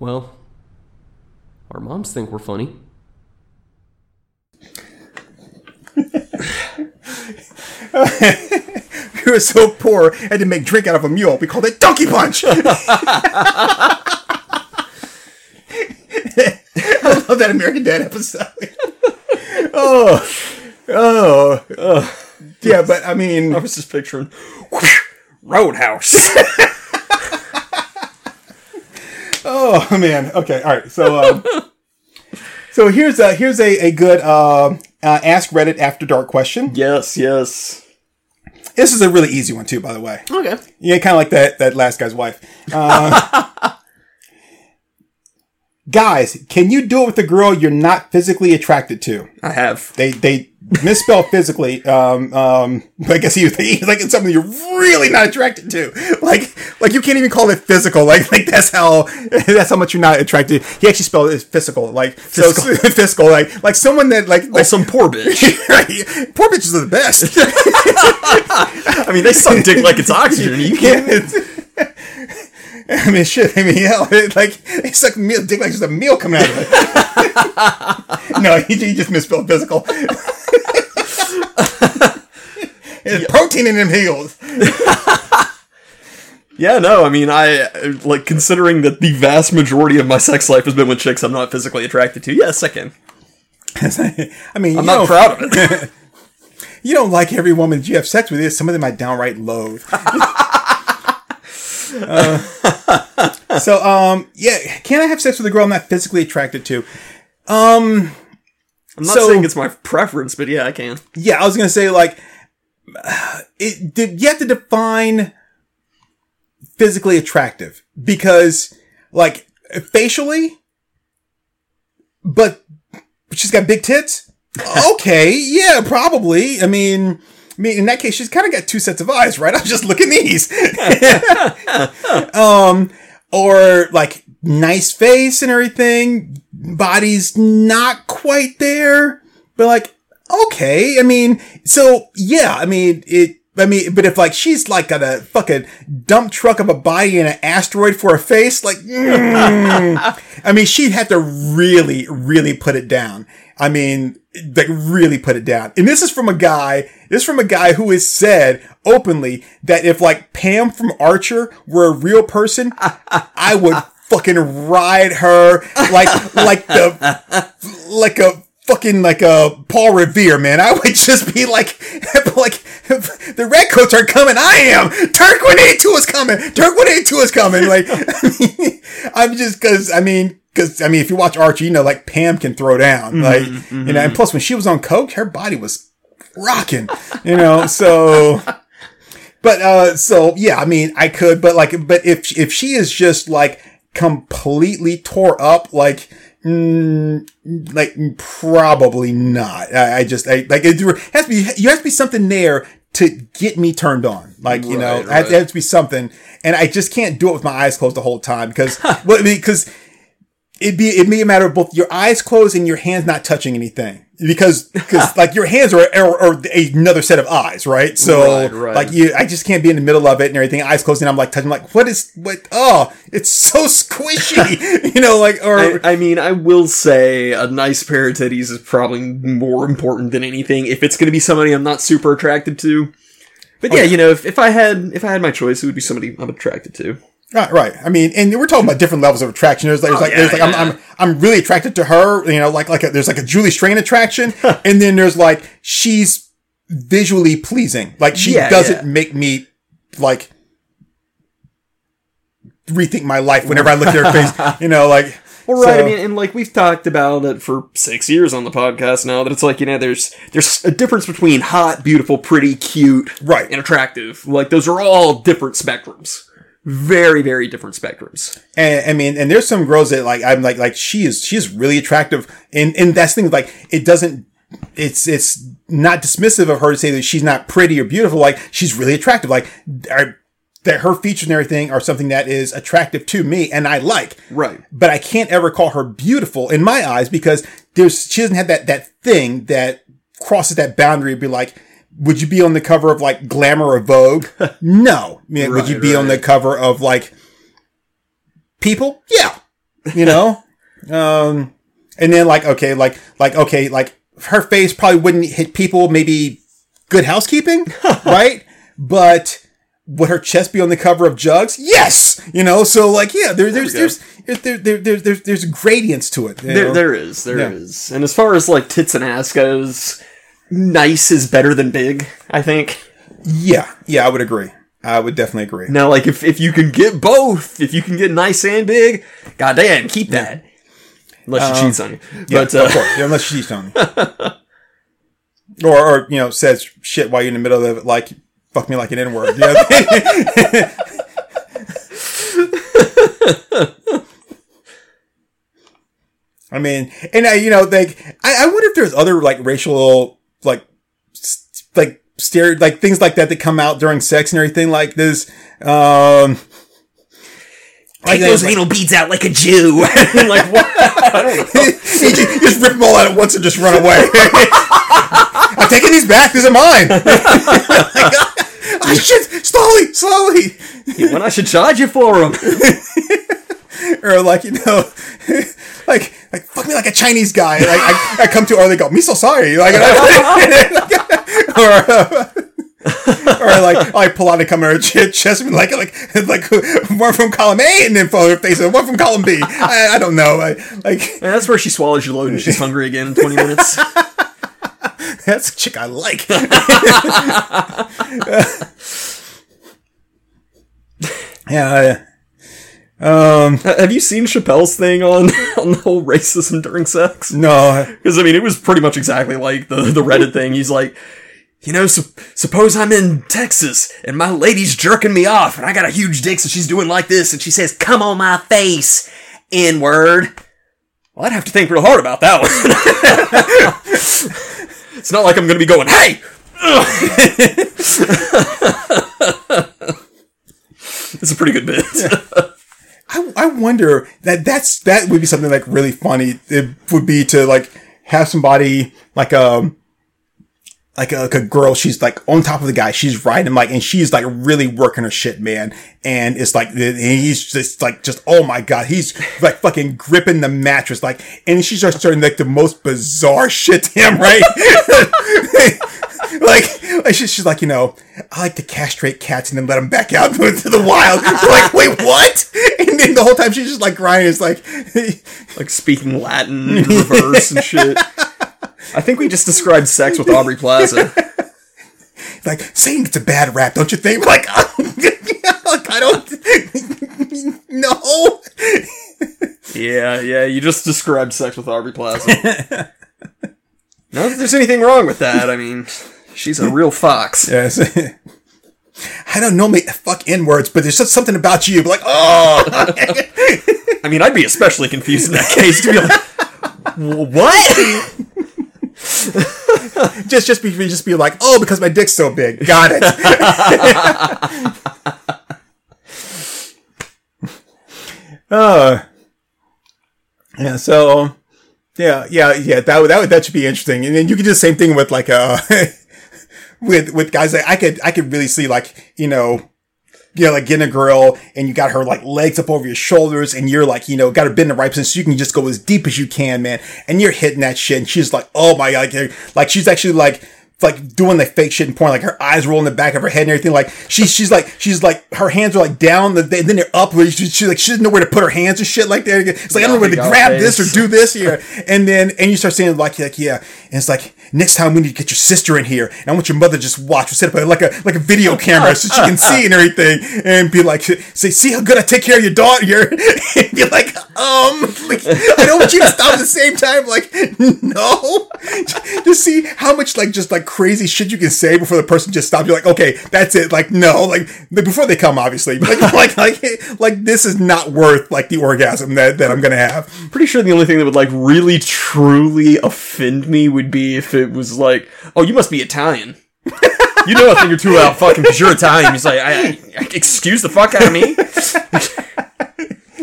Well, our moms think we're funny. we were so poor, I had to make drink out of a mule. We called it Donkey Punch. I love that American Dad episode. oh, oh, oh, yeah. But I mean, I was just picturing Roadhouse. Oh man. Okay. All right. So, um, so here's a here's a a good uh, uh, ask Reddit after dark question. yes, yes. This is a really easy one too, by the way. Okay. Yeah, kind of like that that last guy's wife. Uh, guys, can you do it with a girl you're not physically attracted to? I have. They they misspell physically. Um, um, I guess he, he like it's something you're really not attracted to. Like like you can't even call it physical. Like like that's how that's how much you're not attracted. He actually spelled it physical. Like so Fiscal. Like like someone that like Like like some poor bitch. right? poor bitches are the best. I mean, they suck dick like it's oxygen. You can't. It's- I mean, shit. I mean, hell, it, like it's sucked meal, dick like there's a meal coming out of it. no, he, he just misspelled physical. There's protein in them heels. Yeah, no. I mean, I like considering that the vast majority of my sex life has been with chicks I'm not physically attracted to. Yes, I can. I mean, I'm not don't, proud of it. you don't like every woman that you have sex with. Some of them I downright loathe. Uh, so, um, yeah, can I have sex with a girl I'm not physically attracted to? Um, I'm not So- saying it's my preference, but yeah, I can. yeah, I was gonna say like, it did you have to define physically attractive because like facially, but she's got big tits. okay, yeah, probably. I mean. I mean, in that case, she's kind of got two sets of eyes, right? I'm just looking these. um, or like nice face and everything. Body's not quite there, but like, okay. I mean, so yeah, I mean, it, I mean, but if like she's like got a fucking dump truck of a body and an asteroid for a face, like, mm, I mean, she'd have to really, really put it down. I mean, like really put it down. And this is from a guy, this is from a guy who has said openly that if like Pam from Archer were a real person, I would fucking ride her like, like the, like a fucking like a Paul Revere, man. I would just be like, like the redcoats are coming. I am. Turk 182 is coming. Turk 182 is coming. Like, I'm just because I mean. Because I mean, if you watch Archer, you know, like Pam can throw down, like you know, and plus when she was on coke, her body was rocking, you know. So, but uh, so yeah, I mean, I could, but like, but if if she is just like completely tore up, like Mm, like probably not. I, I just I, like it has to be. You have to be something there to get me turned on. Like you know, Right, it has- right. it has to be something, and I just can't do it with my eyes closed the whole time because well, I mean, because it'd be it'd be a matter of both your eyes closed and your hands not touching anything because because like your hands are, are, are another set of eyes right so Right, right. like you I just can't be in the middle of it and everything eyes closed and I'm like touching like what is what oh it's so squishy you know like or I, I mean, I will say a nice pair of titties is probably more important than anything. If it's going to be somebody I'm not super attracted to, but oh, yeah, you know, if, if I had if I had my choice, it would be somebody I'm attracted to. Right, right. I mean, and we're talking about different levels of attraction. There's like, there's oh, like, yeah, there's like, yeah. I'm, I'm, I'm really attracted to her. You know, like, like a, there's like a Julie Strain attraction, and then there's like she's visually pleasing. Like she Yeah, doesn't make me like rethink my life whenever I look at her face. You know, like. Well, right. so- I mean, and like we've talked about it for six years on the podcast now. That it's like you know, there's there's a difference between hot, beautiful, pretty, cute, Right. and attractive. Like those are all different spectrums. Very, very different spectrums. And I mean, and there's some girls that like I'm like like she is she's really attractive, and and that's the thing like it doesn't. It's it's not dismissive of her to say that she's not pretty or beautiful. Like she's really attractive. Like are, that her features and everything are something that is attractive to me and I like. Right. But I can't ever call her beautiful in my eyes because there's she doesn't have that that thing that crosses that boundary. And be like, would you be on the cover of like Glamour or Vogue? no. I mean, would you Right, be on the cover of like People? Yeah. you know. um, and then like okay, like like okay, like her face probably wouldn't hit people. Maybe good housekeeping, right? But would her chest be on the cover of Jugs? Yes, you know. So like, yeah, there, there's we there's there, there, there, there's there's gradients to it. There, know? there is, there Yeah. is. And as far as like tits and ass goes, nice is better than big. I think. Yeah, yeah, I would agree. I would definitely agree. Now, like if if you can get both, if you can get nice and big, goddamn, keep that. Unless she cheats on you. Yeah, but uh, of course, yeah, unless she's on you. or, or you know, says shit while you're in the middle of it, like fuck me like an N word. You know? I mean, and I, you know, like I, I wonder if there's other like racial like s- like stereo like things like that that come out during sex and everything like this. Um, take like, those like- anal beads out like a Jew. like what? I don't know. you just, just rip them all out at once and just run away. I'm taking these back. These are mine. I should Slowly, slowly. when I should charge you for them. Or like you know, like like fuck me like a Chinese guy. Like I, I come to or they go, me so sorry. Like, or. Uh, or like I pull out a camera in her ch- chest and like like like one from column A and then follow her face and one from column B. I, I don't know. I, like that's where she swallows your load and she's hungry again in 20 minutes. That's a chick I like. yeah. Um. Have you seen Chappelle's thing on on the whole racism during sex? No. Because I mean, it was pretty much exactly like the the Reddit thing. He's like, you know, sup suppose I'm in Texas and my lady's jerking me off, and I got a huge dick, so she's doing like this, and she says, "Come on my face, N word." Well, I'd have to think real hard about that one. it's not like I'm going to be going, "Hey." it's a pretty good bit. I, I wonder that that's that would be something like really funny. It would be to like have somebody like um like a, like a girl. She's like on top of the guy. She's riding like, and she's like really working her shit, man. And it's like he's just like just oh my god, he's like fucking gripping the mattress like, and she starts starting like the most bizarre shit to him, right? like, she's like, you know, I like to castrate cats and then let them back out into the wild. like, wait, what? And then the whole time she's just like crying. It's like, like speaking Latin in reverse and shit. I think we just described sex with Aubrey Plaza. like saying it's a bad rap, don't you think? Like, like I don't. no. Yeah, yeah, you just described sex with Aubrey Plaza. Not that there's anything wrong with that. I mean, she's a real fox. Yes. I don't know, mate. Fuck N words, but there's just something about you. Like, oh, I mean, I'd be especially confused in that case to be like, what? just just be just be like, oh, because my dick's so big. Got it. uh, yeah. So, yeah, yeah, yeah. That would that would that should be interesting. And then you could do the same thing with like uh with with guys that I could I could really see like you know. You know, like getting a girl and you got her like legs up over your shoulders and you're like, you know, got her in the right position so you can just go as deep as you can, man. And you're hitting that shit and she's like, oh my god, like, like she's actually like, like doing the fake shit and porn, like her eyes roll in the back of her head and everything. Like she's she's like she's like her hands are like down, the, then they're up. Where she, she like she doesn't know where to put her hands and shit like that. It's like I don't know where to grab face. this or do this here. And then and you start saying like like yeah, and it's like next time we need to get your sister in here. And I want your mother to just watch. We'll set up a, like a like a video camera so she can see and everything, and be like say see how good I take care of your daughter. and be like um like I don't want you to stop at the same time. Like no, just see how much like just like crazy shit you can say before the person just stops. You're like, okay, that's it. Like, no, like before they come, obviously. Like, like, like, like this is not worth like the orgasm that, that I'm gonna have. Pretty sure the only thing that would like really truly offend me would be if it was like, "Oh, you must be Italian." You know a thing or two about fucking because you're Italian. He's like, I, I, excuse the fuck out of me.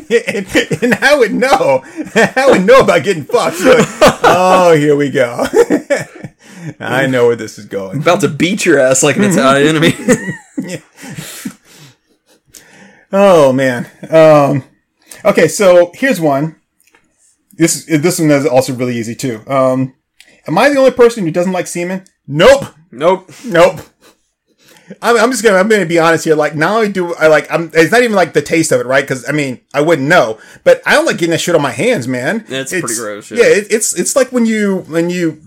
And, and I would know, I would know about getting fucked. Like, oh, here we go. I know where this is going. About to beat your ass like an Italian. I mean, Oh man. Um, Okay, so here's one. This this one is also really easy too. Um, am I the only person who doesn't like semen? Nope, Nope. nope. I'm, I'm just gonna I'm gonna be honest here. Like not only do I like I'm it's not even like the taste of it, right? Because I mean I wouldn't know, but I don't like getting that shit on my hands, man. It's pretty gross, yeah. Yeah, it, it's it's like when you when you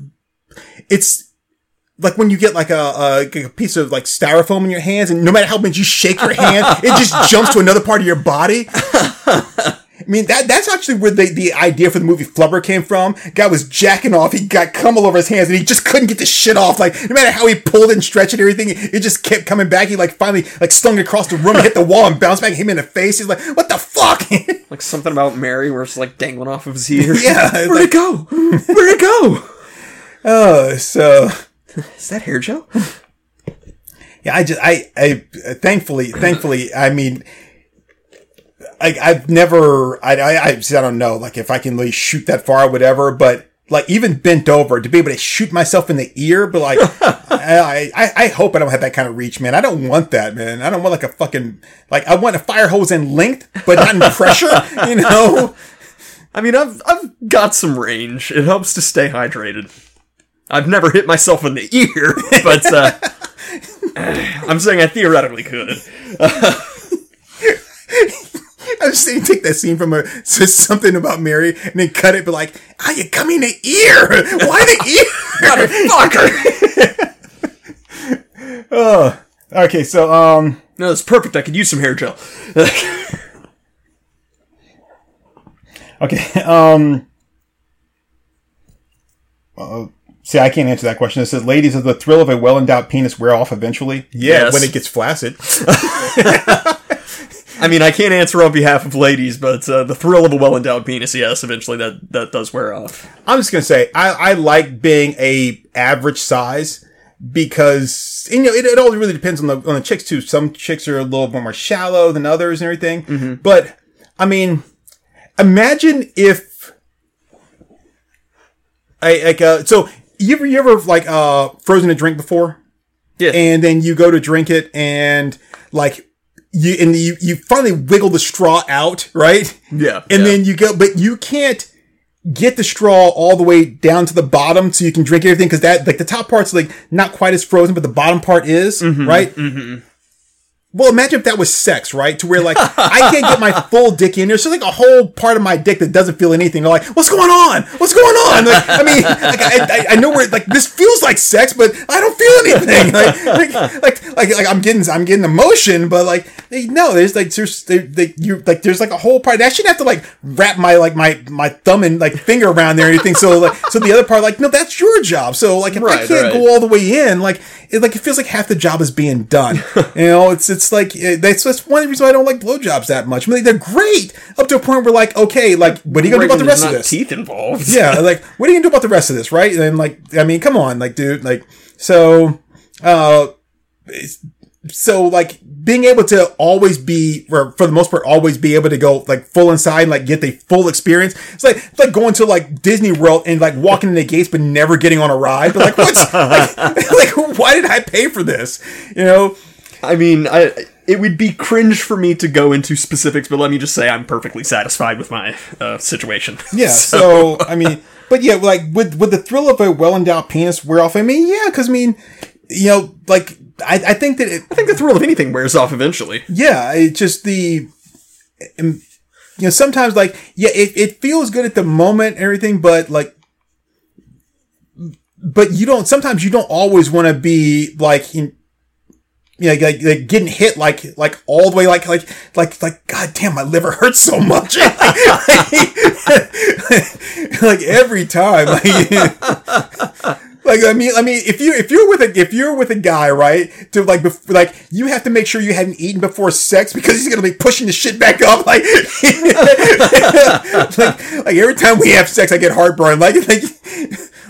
it's like when you get like a, a, a piece of like styrofoam in your hands, and no matter how much you shake your hand, it just jumps to another part of your body. I mean that that's actually where the, the idea for the movie Flubber came from. Guy was jacking off, he got cum all over his hands, and he just couldn't get the shit off. Like no matter how he pulled and stretched and everything, it just kept coming back. He like finally like stung across the room, and hit the wall, and bounced back, hit him in the face. He's like, "What the fuck?" Like something about Mary where it's like dangling off of his ear. Yeah, Where'd like- it go? Where'd it go? oh, so Is that hair gel? yeah, I just I I thankfully thankfully I mean. I, I've never, I, I, I, I don't know, like if I can really shoot that far or whatever, but like even bent over to be able to shoot myself in the ear, but like, I, I, I hope I don't have that kind of reach, man. I don't want that, man. I don't want like a fucking, like I want a fire hose in length, but not in pressure, you know? I mean, I've I've got some range. It helps to stay hydrated. I've never hit myself in the ear, but uh, I'm saying I theoretically could. I'm just saying, take that scene from a, something about Mary and then cut it, but like, ah, you come in the ear. Why the ear? oh, okay. So, um, No, it's perfect. I could use some hair gel. Okay. Um. uh, see, I can't answer that question. It says, "Ladies, does the thrill of a well-endowed penis wear off eventually?" Yeah, Yes. when it gets flaccid. I mean, I can't answer on behalf of ladies, but uh, the thrill of a well-endowed penis, yes, eventually that that does wear off. I'm just gonna say, I, I like being a average size because and, you know it, it all really depends on the on the chicks too. Some chicks are a little bit more shallow than others and everything. But I mean, imagine if I like uh, so you ever you ever like uh frozen a drink before? Yeah. and then you go to drink it and like you and you you finally wiggle the straw out, right? Yeah, And yeah. then you go but you can't get the straw all the way down to the bottom so you can drink everything because that like the top part's like not quite as frozen but the bottom part is, mm-hmm. right? Mm-hmm. Well, imagine if that was sex, right? To where like I can't get my full dick in. There's just like a whole part of my dick that doesn't feel anything. They're like, "What's going on? What's going on?" Like, I mean, like I, I, I know where like this feels like sex, but I don't feel anything. Like, like, like, like, like I'm getting, I'm getting emotion, but like, they, no, there's like, there's, they, they, you like, there's like a whole part. I shouldn't have to like wrap my like my my thumb and like finger around there or anything. So like, so the other part, like, no, that's your job. So like, if I can't right. go all the way in, like, it like it feels like half the job is being done. you know, it's it's like eh, that's that's one of the reasons why I don't like blowjobs that much. I mean, they're great up to a point where like, okay, like, what are you gonna do about the rest of this? teeth involved. yeah, like, what are you gonna do about the rest of this, right? And like, I mean, come on, like, dude, like, so, uh, so like being able to always be, or for the most part, always be able to go like full inside, and, like get the full experience. It's like it's like going to like Disney World and like walking in the gates but never getting on a ride. But like, what's like, like, why did I pay for this? You know? I mean, I it would be cringe for me to go into specifics, but let me just say I'm perfectly satisfied with my uh, situation. Yeah. So, I mean, but yeah, like with with the thrill of a well endowed penis wear off. I mean, yeah, because I mean, you know, like I, I think that it, I think the thrill of anything wears off eventually. yeah, it just the, um, you know, sometimes like yeah, it, it feels good at the moment and everything, but like, but you don't. Sometimes you don't always want to be like in. Yeah, like, like getting hit like like all the way like like like like god damn my liver hurts so much. Like every time like, like I mean I mean if you if you're with a if you're with a guy right to like bef- like you have to make sure you hadn't eaten before sex because he's gonna be pushing the shit back up like like, like every time we have sex I get heartburn like like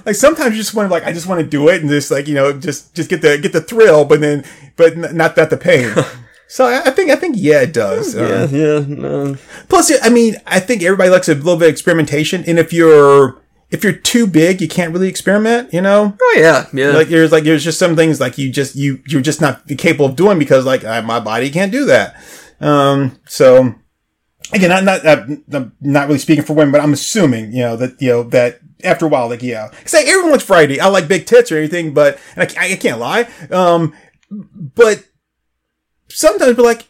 like sometimes you just want to like I just want to do it and just like you know just just get the get the thrill but then but n- not that the pain so I, I think I think yeah it does Uh, yeah. No. Plus, I mean, I think everybody likes a little bit of experimentation, and if you're if you're too big, you can't really experiment. You know, Oh yeah, yeah. like there's like there's just some things like you just you you're just not capable of doing because like uh, my body can't do that. Um, so again, I'm not, I'm not really speaking for women, but I'm assuming, you know, that, you know, that after a while, like, yeah, cause like, everyone likes variety. I like big tits or anything, but, and I, I can't lie. Um, but sometimes be like,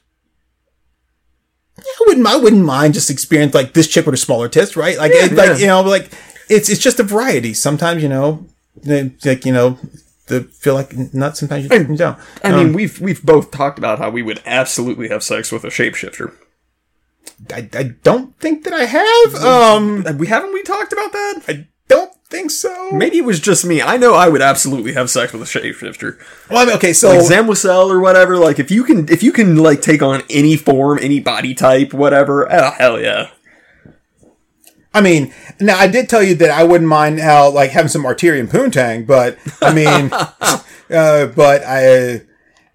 yeah, I wouldn't, I wouldn't mind just experience like this chick with a smaller tits, right? Like, it, yeah. like, you know, like it's, it's just a variety. Sometimes, you know, like, you know, the feel like not Sometimes you don't. I mean, we've we've both talked about how we would absolutely have sex with a shapeshifter. I, I don't think that I have. Um, We haven't we talked about that? I don't think so. Maybe it was just me. I know I would absolutely have sex with a shapeshifter. Well, I mean, okay, so Like Zam Wesell or whatever. Like if you can if you can like take on any form, any body type, whatever. Oh hell yeah. I mean, now I did tell you that I wouldn't mind how like having some Arterian poontang, but I mean, uh, but I,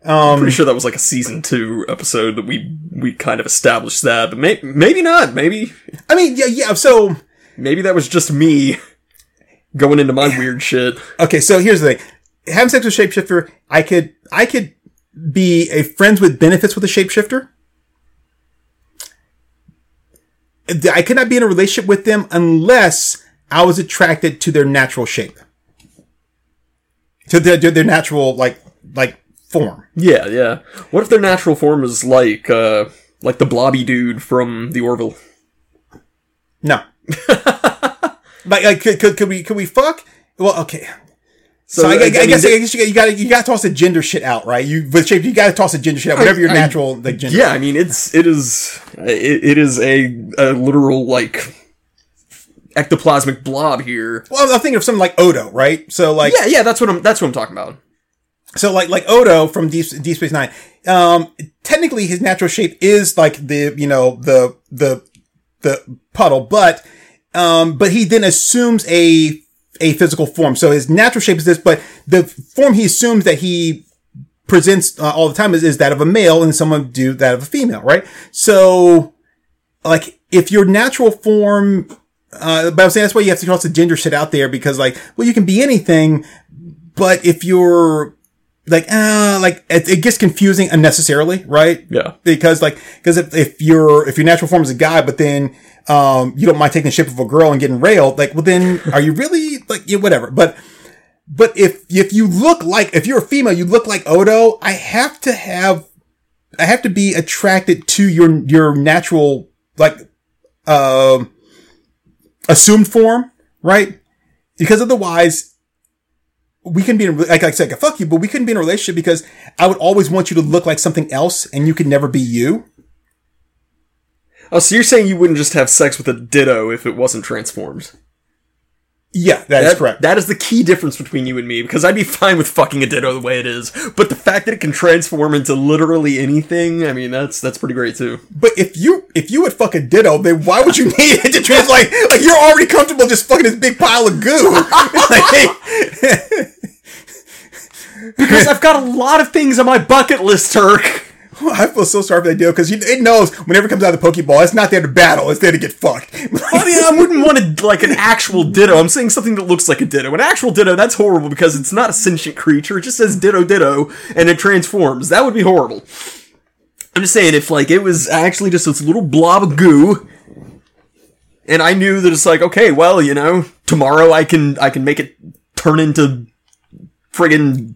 i'm Pretty sure that was like a season two episode that we we kind of established that, but may, maybe not. Maybe I mean, yeah, yeah. So maybe that was just me going into my weird shit. okay, so here's the thing: having sex with a shapeshifter, I could, I could be a friends with benefits with a shapeshifter. I could not be in a relationship with them unless I was attracted to their natural shape, to their, their natural like like form. Yeah, yeah. What if their natural form is like uh like the blobby dude from the Orville? No. like, like could, could, could we could we fuck? Well, okay. So, I, I, I, I mean, guess they- I guess you got you got to toss the gender shit out, right? You with shape you got to toss the gender shit out, whatever your natural like gender. Yeah, I mean it's it is it, it is a, a literal like ectoplasmic blob here. Well, I'm thinking of something like Odo, right? So like Yeah, yeah, that's what I'm that's what I'm talking about. so like like Odo from Deep, Deep Space Nine. Um, technically his natural shape is like the you know the the the puddle, but um, but he then assumes a a physical form. So his natural shape is this, but the form he assumes that he presents uh, all the time is, is that of a male, and someone do that of a female, right? So like if your natural form. Uh, but I'm saying that's why you have to toss the gender shit out there because like, well, you can be anything, but if you're like, uh, like it, it gets confusing unnecessarily, right? Yeah. Because like, because if, if your if your natural form is a guy, but then um you don't mind taking the shape of a girl and getting railed, like, well then are you really like yeah, whatever? But but if if you look like if you're a female, you look like Odo. I have to have I have to be attracted to your your natural like um assumed form, right? Because otherwise, we can be in, like I said, fuck you, but we couldn't be in a relationship because I would always want you to look like something else, and you could never be you. Oh, so you're saying you wouldn't just have sex with a ditto if it wasn't transformed? Yeah, that is correct. That is the key difference between you and me, because I'd be fine with fucking a ditto the way it is. But the fact that it can transform into literally anything, I mean, that's that's pretty great too. but if you if you would fuck a ditto, then why would you need it to translate? Like you're already comfortable just fucking this big pile of goo. like, Because I've got a lot of things on my bucket list, Turk. I feel so sorry for that ditto because it knows whenever it comes out of the Pokeball, it's not there to battle; it's there to get fucked. I mean, I wouldn't want to like an actual ditto. I'm saying something that looks like a ditto. An actual ditto, that's horrible because it's not a sentient creature. It just says ditto ditto and it transforms. That would be horrible. I'm just saying if like it was actually just this little blob of goo and I knew that it's like, okay, well, you know, tomorrow I can I can make it turn into friggin'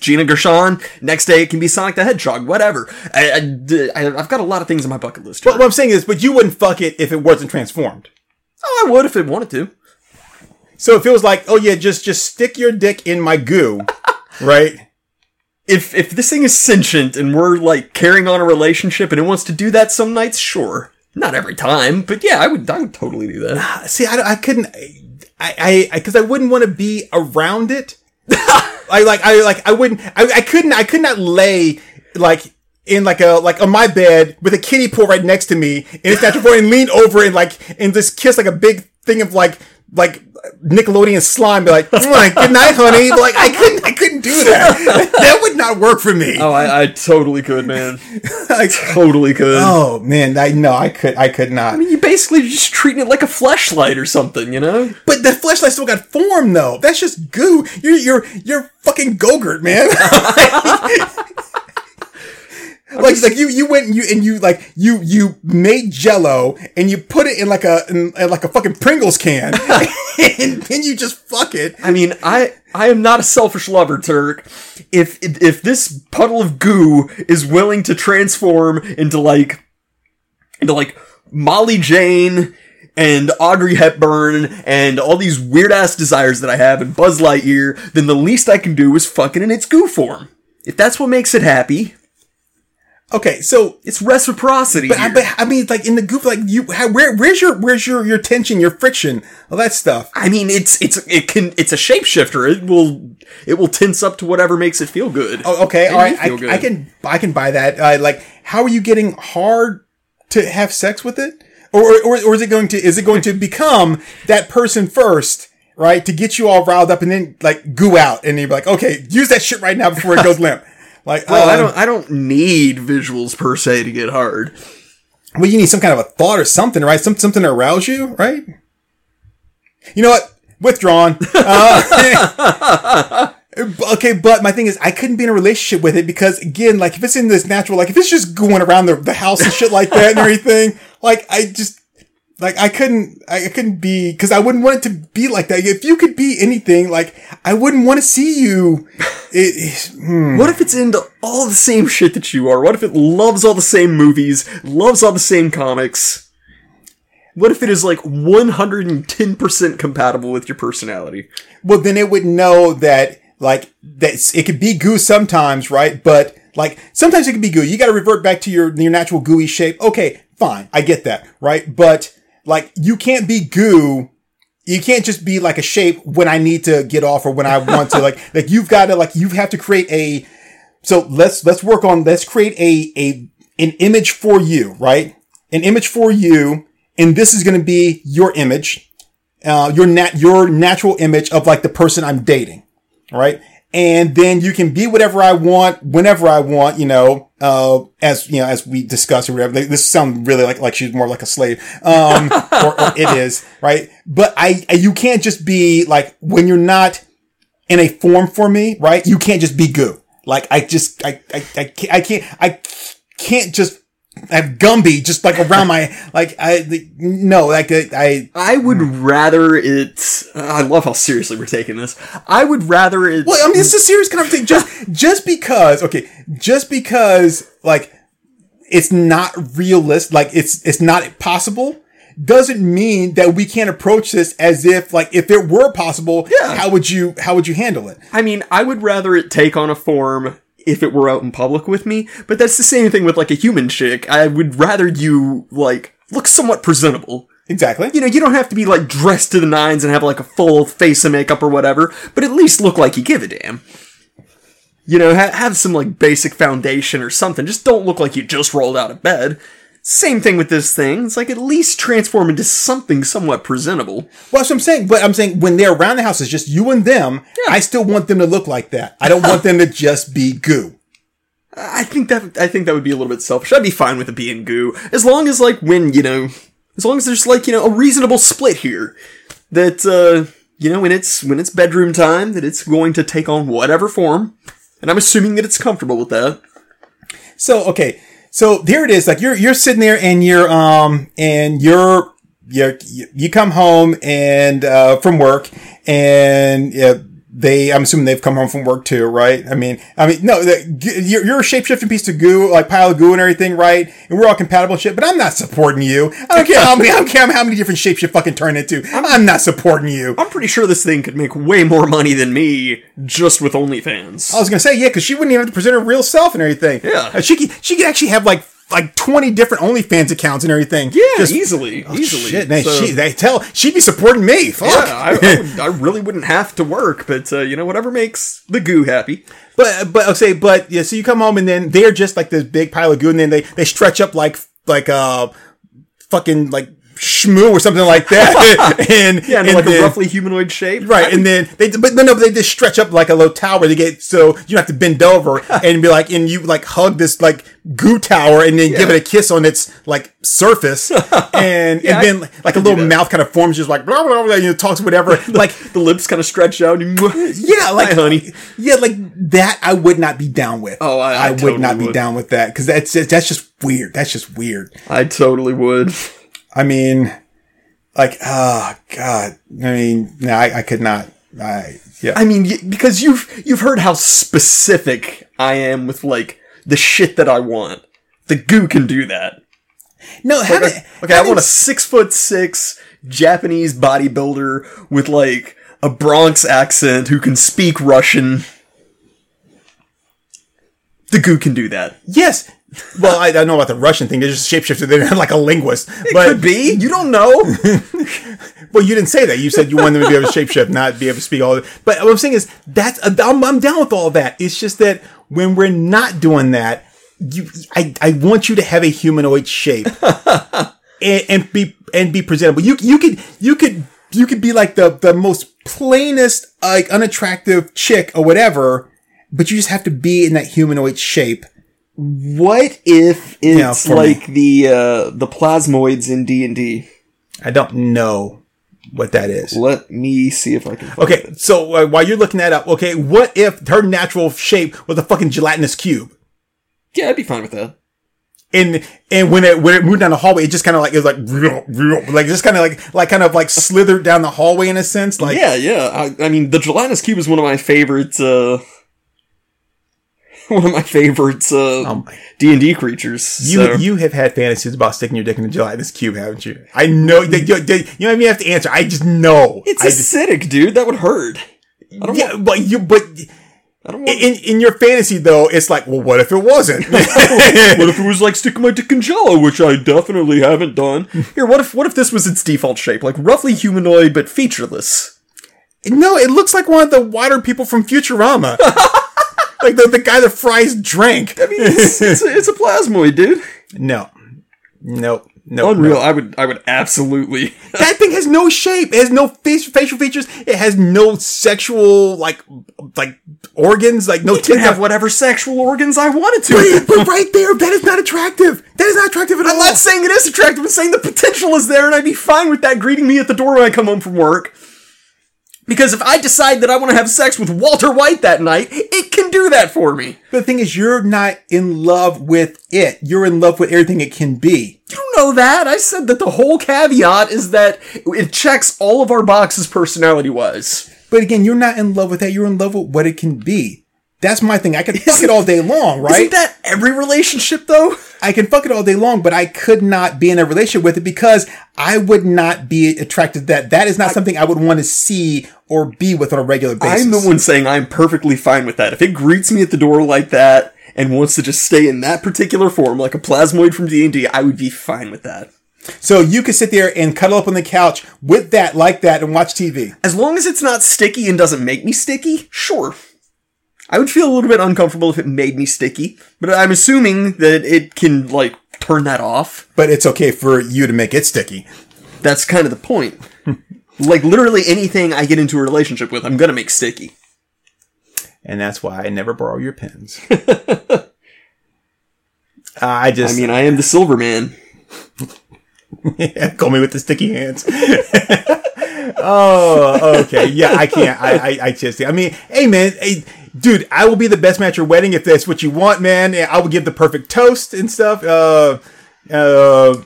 Gina Gershon. Next day it can be Sonic the Hedgehog. Whatever. I, have got a lot of things on my bucket list. But what I'm saying is, but you wouldn't fuck it if it wasn't transformed. oh, I would if it wanted to. So if it was like, oh yeah, just just stick your dick in my goo, right? if if this thing is sentient and we're like carrying on a relationship and it wants to do that some nights, sure. Not every time, but yeah, I would I would totally do that. See, I, I couldn't, I, I, because I, wouldn't want to be around it. I like, I like, I wouldn't, I, I couldn't, I could not lay like in like a like on my bed with a kiddie pool right next to me in its natural form and lean over and like and just kiss like a big thing of like like Nickelodeon slime. Be like, "Mwah, good night, honey. Like I couldn't, I couldn't do that. that would not work for me. Oh, I, I totally could, man. I Totally could. oh man, I no, I could, I could not. I mean, you basically just treating it like a flashlight or something, you know? But the flashlight still got form though. That's just goo. You're you're you're fucking Gogurt, man. I like like you you went and you and you like you you made Jello and you put it in like a in, in like a fucking Pringles can, and then you just fuck it. I mean, I I am not a selfish lover, Turk. If if this puddle of goo is willing to transform into like into like Molly Jane and Audrey Hepburn and all these weird ass desires that I have and Buzz Lightyear, then the least I can do is fuck it in its goo form. If that's what makes it happy, Okay, so it's reciprocity. but I, but I mean, like in the goof, like you, how, where where's your where's your your tension, your friction, all that stuff. I mean, it's it's it can it's a shapeshifter. It will it will tense up to whatever makes it feel good. Oh, okay, all right, I. I can I can buy that. Uh, like, how are you getting hard to have sex with it, or, or or is it going to is it going to become that person first? Right to get you all riled up and then like goo out and you're like, okay, use that shit right now before it goes limp. Like, Well, I um, don't I don't need visuals per se to get hard. Well, you need some kind of a thought or something, right? Some, something to arouse you, right? You know what? Withdrawn. Uh, okay, but my thing is, I couldn't be in a relationship with it because, again, like if it's in this natural, like if it's just going around the, the house and shit like that and everything, like I just, like I couldn't, I couldn't be, because I wouldn't want it to be like that. If you could be anything, like I wouldn't want to see you. It, it- hmm. What if it's into all the same shit that you are? What if it loves all the same movies, loves all the same comics? What if it is like 110% compatible with your personality? well then it would know that like that it could be goo sometimes right but like sometimes it could be goo you got to revert back to your your natural gooey shape okay fine i get that right but like you can't be goo. You can't just be like a shape when i need to get off or when i want to. Like like you've got to like you have to create a so let's let's work on let's create a a an image for you right? An image for you and this is going to be your image uh, your nat your natural image of like the person I'm dating, right? And then you can be whatever I want, whenever I want, you know, uh, as, you know, as we discuss or whatever. This sounds really like, like she's more like a slave. Um, or, or it is, right? But I, you can't just be like, when you're not in a form for me, right? You can't just be goo. Like, I just, I, I, I can't, I can't, I can't just have Gumby just like around my, like, I, the, no, like, I, I would rather it. I love how seriously we're taking this. I would rather it. Well, I mean, it's a serious conversation. Just, just because, okay, just because, like, it's not realistic, like, it's, it's not possible, doesn't mean that we can't approach this as if, like, if it were possible, Yeah. how would you, how would you handle it? I mean, I would rather it take on a form if it were out in public with me, but that's the same thing with like a human chick. I would rather you like look somewhat presentable. Exactly. You know, you don't have to be like dressed to the nines and have like a full face of makeup or whatever, but at least look like you give a damn. You know, ha- have some like basic foundation or something. Just don't look like you just rolled out of bed. Same thing with this thing. It's like at least transform into something somewhat presentable. Well, that's what I'm saying. But I'm saying when they're around the house, it's just you and them. Yeah. I still want them to look like that. I don't want them to just be goo. I think that I think that would be a little bit selfish. I'd be fine with it being goo, as long as like when you know, as long as there's like you know a reasonable split here, that uh you know when it's when it's bedroom time, that it's going to take on whatever form, and I'm assuming that it's comfortable with that. So okay, so there it is. Like you're you're sitting there and you're um and you're you're you come home and uh from work and yeah, they I'm assuming they've come home from work too, right? I mean, I mean no, the, you're, you're a shapeshifting piece of goo, like pile of goo and everything, right? And we're all compatible shit. But I'm not supporting you. I don't care how many I don't care how many different shapes you fucking turn into. I'm not supporting you. I'm pretty sure this thing could make way more money than me just with OnlyFans. I was gonna say yeah, because she wouldn't even have to present her real self and everything. Yeah. Uh, she could she could actually have like like twenty different OnlyFans accounts and everything. yeah, Just- easily, easily. Oh, Shit, man, So- she, they tell she'd be supporting me. Fuck. yeah, I, I, would, I really wouldn't have to work, but uh, you know, whatever makes the goo happy. but but I'll say but yeah. So you come home and then they're just like this big pile of goo, and then they they stretch up like like uh fucking like shmoo or something like that, and Yeah, in and like then- a roughly humanoid shape. Right, and then they, but no, no, but they just stretch up like a low tower. They get so you have to bend over and be like, and you like hug this like goo tower, and then give it a kiss on its like surface, and Yeah, and then like a little mouth kind of forms, just like blah blah blah, you know, talks whatever. Like the lips kind of stretch out. And you, yeah, like Hi, honey. yeah, like that. I would not be down with. Oh, I- I would totally not be would. down with that because that's that's just weird. That's just weird. I totally would. I mean, like, oh god. I mean, no, I, I could not. I yeah. I mean, because you've you've heard how specific I am with like the shit that I want. The goo can do that. no, having, Okay, okay I want a six foot six Japanese bodybuilder with like a Bronx accent who can speak Russian. The goo can do that. Yes. Well, I, I don't know about the Russian thing. They're just shapeshifter. They're like a linguist. But Could be. You don't know. well, you didn't say that. You said you wanted them to be able to shapeshift, not be able to speak all. Of But what I'm saying is that's I'm, I'm down with all that. It's just that when we're not doing that, you I, I want you to have a humanoid shape and, and be and be presentable. You you could you could you could be like the the most plainest like unattractive chick or whatever, but you just have to be in that humanoid shape. What if it's like the uh, the plasmoids in D and D? I don't know what that is. Let me see if I can. Find Okay, it. so uh, while you're looking that up, okay, what if her natural shape was a fucking gelatinous cube? Yeah, I'd be fine with that. And and when it when it moved down the hallway, it just kind of like it was like like just kind of like like kind of like slithered down the hallway in a sense. Like yeah, yeah. I, I mean, the gelatinous cube is one of my favorite. Uh, one of my favorites. uh, my- D and D creatures. you so- you have had fantasies about sticking your dick in a gelatinous cube, haven't you? I know that you, you you don't even have to answer. I just know. it's I just, acidic, dude. That would hurt. I don't yeah, want. but you but I don't want. in in your fantasy though, it's like, well, what if it wasn't? what if it was like sticking my dick in Jello, which I definitely haven't done? Here, what if what if this was its default shape, like roughly humanoid but featureless? No, it looks like one of the water people from Futurama. like the, the guy that fries drink. I mean, it's, it's, a, it's a plasmoid, dude. no. Nope. No. Unreal. I would I would absolutely. That thing has no shape. It has no face, facial features. It has no sexual like like organs. Like no can tits. have whatever sexual organs I wanted to. but right there, that is not attractive. That is not attractive at all. I'm not saying it is attractive. I'm saying the potential is there, and I'd be fine with that greeting me at the door when I come home from work. Because if I decide that I want to have sex with Walter White that night, it can do that for me. But the thing is, you're not in love with it. You're in love with everything it can be. You don't know that. I said that the whole caveat is that it checks all of our boxes personality wise. But again, you're not in love with that. You're in love with what it can be. That's my thing. I could fuck it all day long, right? Isn't that every relationship though? I can fuck it all day long, but I could not be in a relationship with it because I would not be attracted to that. That is not something I would want to see or be with on a regular basis. I'm the one saying I'm perfectly fine with that. If it greets me at the door like that and wants to just stay in that particular form, like a plasmoid from D&D, I would be fine with that. So you could sit there and cuddle up on the couch with that, like that, and watch TV. As long as it's not sticky and doesn't make me sticky, sure. I would feel a little bit uncomfortable if it made me sticky, but I'm assuming that it can, like, turn that off. But it's okay for you to make it sticky. That's kind of the point. like, literally anything I get into a relationship with, I'm gonna make sticky. And that's why I never borrow your pens. I just, I mean, I am the silver man. call me with the sticky hands. oh, okay. Yeah, I can't. I, I, I just, I mean, hey, man, hey, dude, I will be the best man at your wedding if that's what you want, man. I will give the perfect toast and stuff. Uh, uh,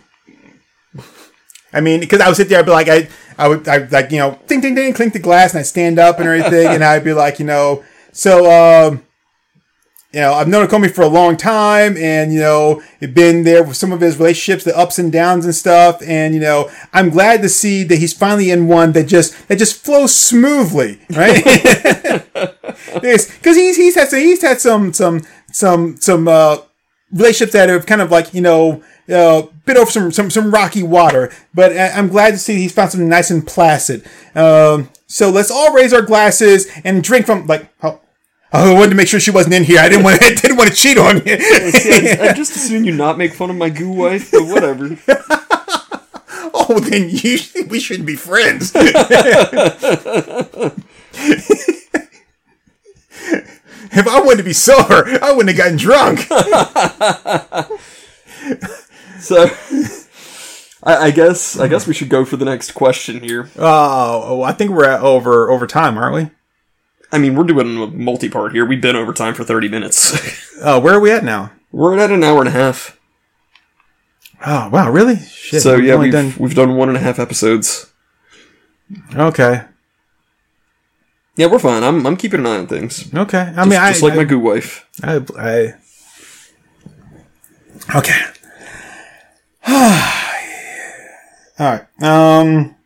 I mean, because I would sit there, I'd be like, I, I would, I like, you know, ding, ding, ding, clink the glass, and I'd stand up and everything, and I'd be like, you know, so, um, you know, I've known Comey for a long time and, you know, been there with some of his relationships, the ups and downs and stuff. And, you know, I'm glad to see that he's finally in one that just, that just flows smoothly, right? Cause he's, he's had some, he's had some, some, some, some, uh, relationships that have kind of like, you know, uh, bit over some, some, some rocky water, but I- I'm glad to see he's found something nice and placid. Um, so let's all raise our glasses and drink from like, oh, I wanted to make sure she wasn't in here. I didn't want to, didn't want to cheat on you. See, I, I just assume you not make fun of my goo wife, but whatever. Oh, then you we shouldn't be friends. if I wanted to be sober, I wouldn't have gotten drunk. So, I, I guess I guess we should go for the next question here. Oh, oh, I think we're at over over time, aren't we? I mean, we're doing a multi-part here. We've been over time for thirty minutes. Uh, where are we at now? we're at an hour and a half. Oh, wow, really? Shit. So we've yeah, we've done- we've done one and a half episodes. Okay. Yeah, we're fine. I'm I'm keeping an eye on things. Okay. I Just, mean, I, just like I, my goo wife. I, I, okay. All right. Um.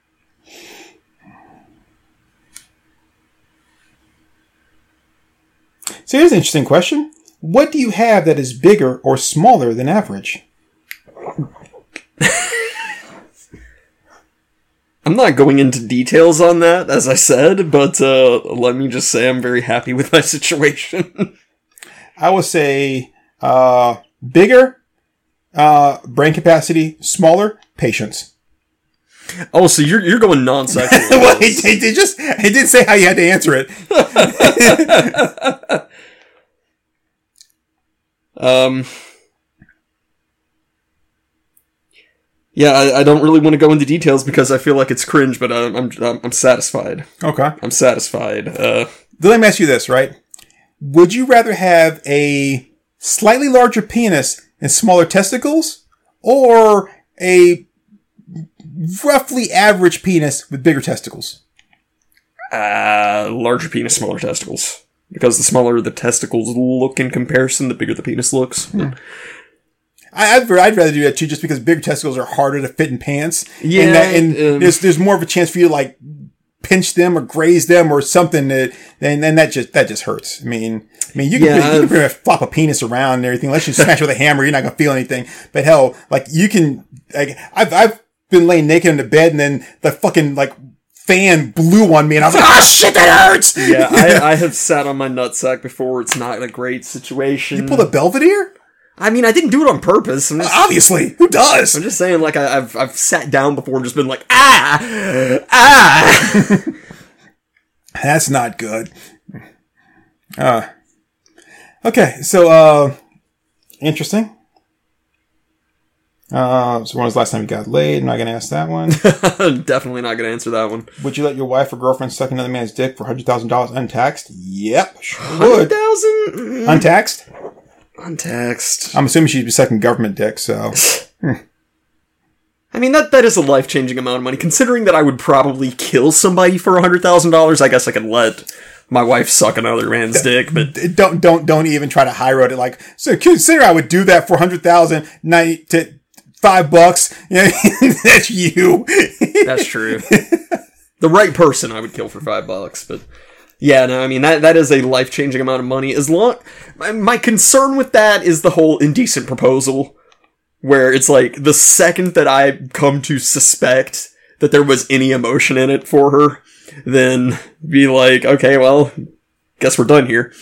So here's an interesting question. What do you have that is bigger or smaller than average? I'm not going into details on that, as I said, but uh, let me just say I'm very happy with my situation. I would say uh, bigger uh, brain capacity, smaller patience. oh, so you're you're going non-sexual. well, he, he did just he did say how you had to answer it. Um. Yeah, I, I don't really want to go into details because I feel like it's cringe, but I'm I'm, I'm, satisfied. Okay. I'm satisfied. Uh, let me ask you this, right? Would you rather have a slightly larger penis and smaller testicles, or a roughly average penis with bigger testicles? uh, larger penis, smaller testicles. Because the smaller the testicles look in comparison, the bigger the penis looks. I, I'd, I'd rather do that too, just because bigger testicles are harder to fit in pants. Yeah, and, that, and um, there's there's more of a chance for you to like pinch them or graze them or something. That and and that just that just hurts. I mean, I mean you can, Yeah, you can pretty much flop a penis around and everything. Unless you smash with a hammer, you're not gonna feel anything. But hell, like you can. Like I've I've been laying naked in the bed and then the fucking like fan blew on me and I was like, oh shit, that hurts. Yeah, I, I have sat on my nutsack before. It's not a great situation. You pull the Belvedere? I mean, I didn't do it on purpose. Just, Obviously, who does? I'm just saying, like, I, I've I've sat down before and just been like, ah, ah. That's not good. Uh, okay, so, uh, interesting. Uh, so when was the last time you got laid? I'm not gonna ask that one. I'm definitely not gonna answer that one. would you let your wife or girlfriend suck another man's dick for $100,000 untaxed? Yep, sure would. Thousand Untaxed? On text. I'm assuming she'd be sucking government dick, so. I mean, that that is a life changing amount of money. Considering that I would probably kill somebody for hundred thousand dollars, I guess I could let my wife suck another man's dick. But Don't, don't, don't even try to high road it like, so consider I would do that for 100,000 night to five bucks. Yeah, that's you. That's true. the right person I would kill for five bucks, but yeah, no, I mean that that is a life changing amount of money. As long my, my concern with that is the whole indecent proposal, where it's like the second that I come to suspect that there was any emotion in it for her, then be like, okay, well, guess we're done here.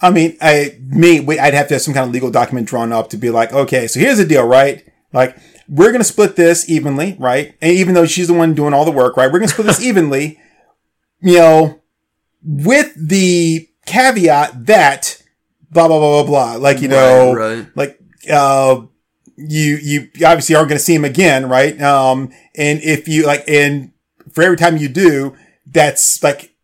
I mean, I me, I'd have to have some kind of legal document drawn up to be like, okay, so here's the deal, right? Like, we're gonna split this evenly, right? And even though she's the one doing all the work, right? We're gonna split this evenly, you know, with the caveat that blah blah blah blah blah. Like, you know, Right, right. like uh you you obviously aren't going to see him again right? Um and if you like and for every time you do that's like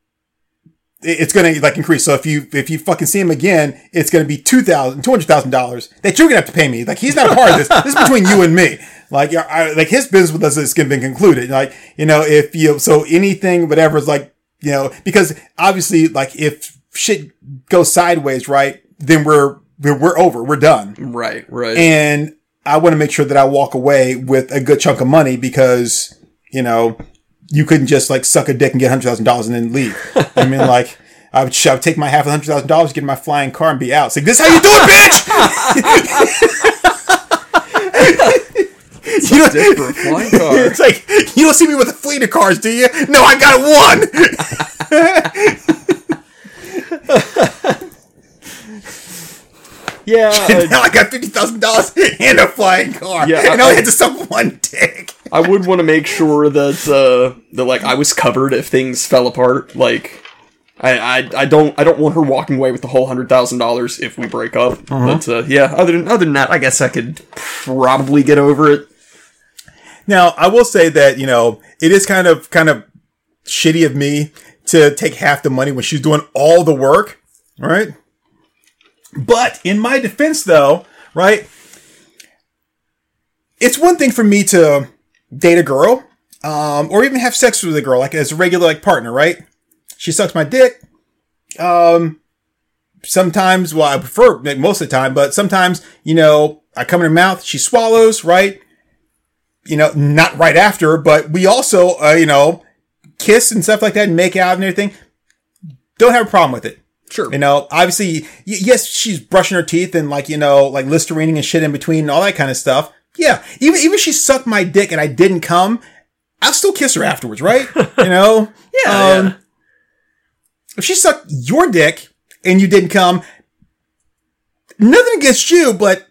it's going to like increase. So if you if you fucking see him again it's going to be two thousand two hundred thousand dollars that you're going to have to pay me. Like he's not a part of this. This is between you and me. Like I, like his business with us has been concluded. Like you know if you so anything whatever is like you know because obviously like if shit goes sideways right then we're we're, we're over we're done Right, right. and I want to make sure that I walk away with a good chunk of money because you know you couldn't just like suck a dick and get hundred thousand dollars and then leave. I mean, like I would, I would take my half of hundred thousand dollars, get in my flying car, and be out. It's like this is how you do it, bitch. you know, Dick for a flying car. it's like you don't see me with a fleet of cars, do you? No, I got one. Yeah, uh, now I got fifty thousand dollars and a flying car. Yeah, and I- I, had to suck one dick. I would want to make sure that uh, that like I was covered if things fell apart. Like, I, I I don't I don't want her walking away with the whole hundred thousand dollars if we break up. But uh, yeah, other than other than that, I guess I could probably get over it. Now, I will say that, you know, it is kind of, kind of shitty of me to take half the money when she's doing all the work, right? But in my defense, though, right? It's one thing for me to date a girl, um, or even have sex with a girl, like as a regular, like partner, right? She sucks my dick. Um, sometimes, well, I prefer like, most of the time, but sometimes, you know, I come in her mouth, she swallows, right? You know, not right after, but we also, uh, you know, kiss and stuff like that and make out and everything. Don't have a problem with it. Sure. You know, obviously, y- yes, she's brushing her teeth and like, you know, like Listerining and shit in between and all that kind of stuff. Yeah. Even, even if she sucked my dick and I didn't come, I'll still kiss her afterwards, right? you know? Yeah, Um, yeah. If she sucked your dick and you didn't come, nothing against you, but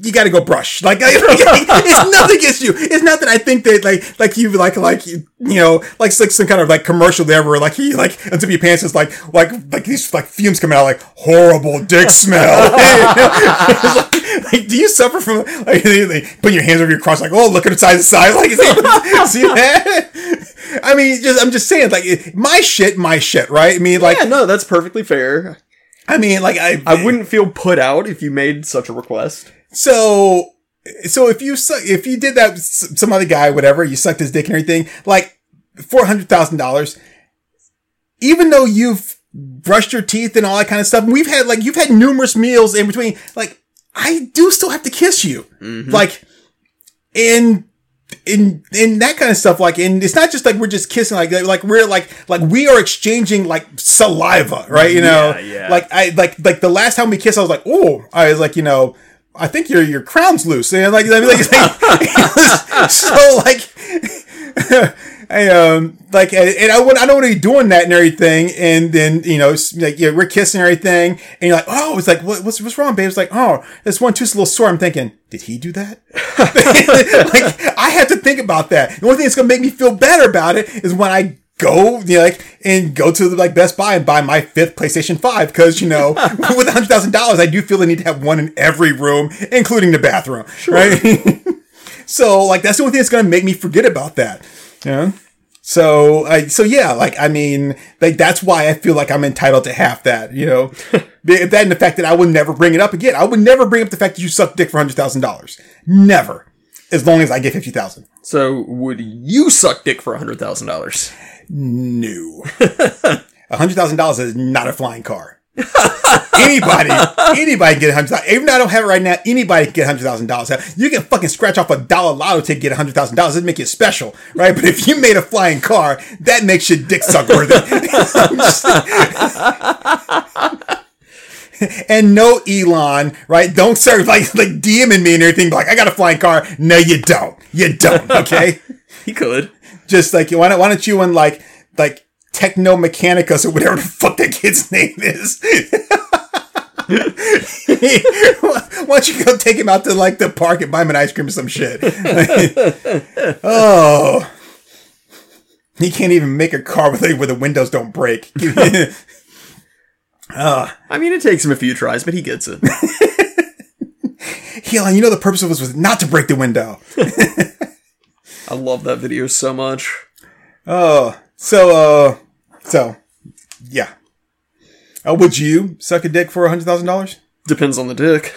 you got to go brush. Like it's nothing against you. It's not that I think that like like you like like you you know like like some kind of like commercial there where like he like unzip your pants is like like like these like fumes coming out like horrible dick smell. Like, like, do you suffer from like they, they put your hands over your cross like oh look at the size of size like see that? I mean just I'm just saying like my shit my shit right? I mean like yeah, no, that's perfectly fair. I mean like I I wouldn't feel put out if you made such a request. So, so if you suck, if you did that some other guy, whatever, you sucked his dick and everything, like four hundred thousand dollars, even though you've brushed your teeth and all that kind of stuff, and we've had like you've had numerous meals in between, like I do still have to kiss you, mm-hmm. like, and. In, in that kind of stuff, like, and it's not just like we're just kissing, like, like we're like, like we are exchanging like saliva, right? You know, Yeah, yeah. like I, like, like the last time we kissed, I was like, oh, I was like, you know, I think your your crown's loose, and like, I mean, like, like so like. I um like and I would I don't want to be doing that and everything and then you know like yeah we're kissing and everything and you're like oh it's like what, what's what's wrong babe? It's like oh this one tooth's a little sore I'm thinking did he do that? Like I have to think about that. The only thing that's gonna make me feel better about it is when I go you know, like and go to the, like Best Buy and buy my fifth PlayStation Five because you know with a hundred thousand dollars I do feel the need to have one in every room including the bathroom right so like that's the only thing that's gonna make me forget about that yeah. So I so yeah, like I mean, like that's why I feel like I'm entitled to half that, you know. That and the fact that I would never bring it up again. I would never bring up the fact that you suck dick for hundred thousand dollars. Never. As long as I get fifty thousand. So would you suck dick for a hundred thousand dollars? No. A hundred thousand dollars is not a flying car. anybody, anybody can get hundred thousand. Even though I don't have it right now, anybody can get hundred thousand dollars. You can fucking scratch off a dollar lotto to get hundred thousand dollars. Doesn't make you special, right? But if you made a flying car, that makes your dick suck worthy. and no Elon, right? Don't start like like DMing me and everything. Like I got a flying car. No, you don't. You don't. Okay He could. Just like why don't, why don't you and like like Techno Mechanicus or whatever the fuck that kid's name is. why don't you go take him out to like the park and buy him an ice cream or some shit? oh, he can't even make a car with where the windows don't break. Ah. I mean, it takes him a few tries, but he gets it. Elon, uh, you know the purpose of this was not to break the window. I love that video so much. Oh, so uh, so yeah. Uh, would you suck a dick for a hundred thousand dollars? Depends on the dick.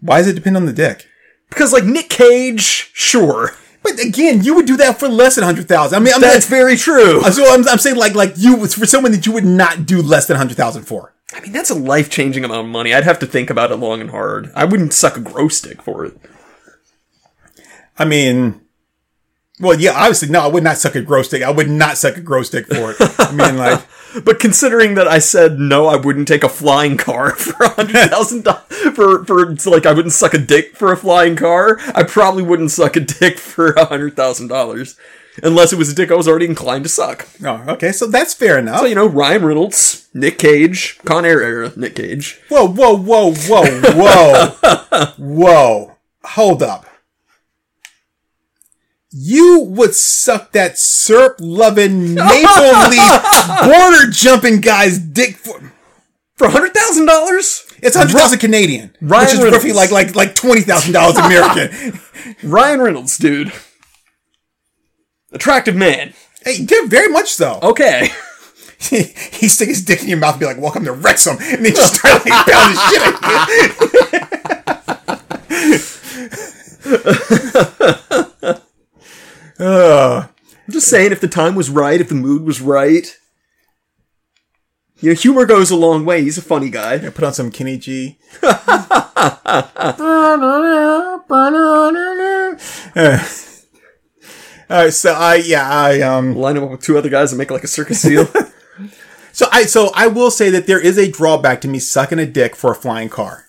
Why does it depend on the dick? Because, like, Nick Cage, sure. But again, you would do that for less than hundred thousand. I mean, I'm That's very true. so I'm, I'm saying like like you for someone that you would not do less than hundred thousand for. I mean, that's a life changing amount of money. I'd have to think about it long and hard. I wouldn't suck a grow stick for it. I mean, Well, yeah, obviously, no, I would not suck a gross dick. I would not suck a gross dick for it. I mean, like, But considering that I said no, I wouldn't take a flying car for a hundred thousand dollars for for like I wouldn't suck a dick for a flying car. I probably wouldn't suck a dick for a hundred thousand dollars, unless it was a dick I was already inclined to suck. oh, okay, so that's fair enough. So you know, Ryan Reynolds, Nick Cage, Con Air era Nick Cage. Whoa, whoa, whoa, whoa, whoa, whoa. Hold up. You would suck that syrup loving maple leaf border jumping guy's dick for For a hundred thousand dollars, it's hundred thousand Canadian, Ryan which is Reynolds. roughly like like like twenty thousand dollars American. Ryan Reynolds, dude, attractive man. hey, very much so. Okay. he stick his dick in your mouth and be like, "Welcome to Wrexham," and then just start like pounding shit at you. Ugh. I'm just saying, if the time was right, if the mood was right, you know, humor goes a long way. He's a funny guy. put on some Kenny G. All right, so I yeah I um Line him up with two other guys and make like a circus seal. so I so I will say that there is a drawback to me sucking a dick for a flying car,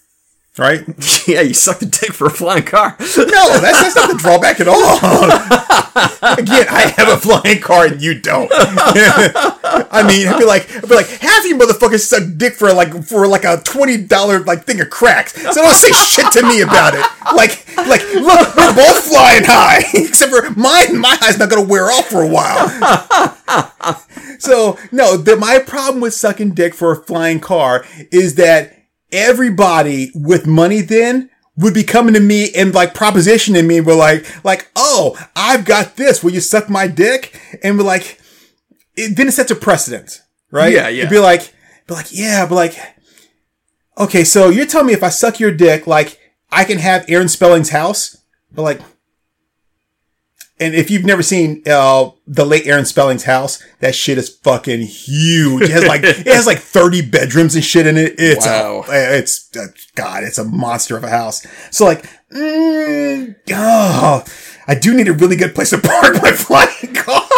right? yeah, you suck the dick for a flying car. No, that's, that's not the drawback at all. Again, I have a flying car and you don't. I mean, I'd be like, I'd be like, half you motherfuckers suck dick for like for like a twenty dollar like thing of cracks. So don't say shit to me about it. Like, like, look, we're both flying high, except for mine. My high's not gonna wear off for a while. So no, the, my problem with sucking dick for a flying car is that everybody with money then would be coming to me and like propositioning me. We're like, like, oh, I've got this. Will you suck my dick? And we're like, it, then it sets a precedent, right? Yeah, yeah. It'd be like, be like, yeah, but like, okay, so you're telling me if I suck your dick, like, I can have Aaron Spelling's house, but like. And if you've never seen uh, the late Aaron Spelling's house, that shit is fucking huge. It has like it has like thirty bedrooms and shit in it. It's Wow. a, it's uh, God, it's a monster of a house. So like, mm, oh, I do need a really good place to park my flying car.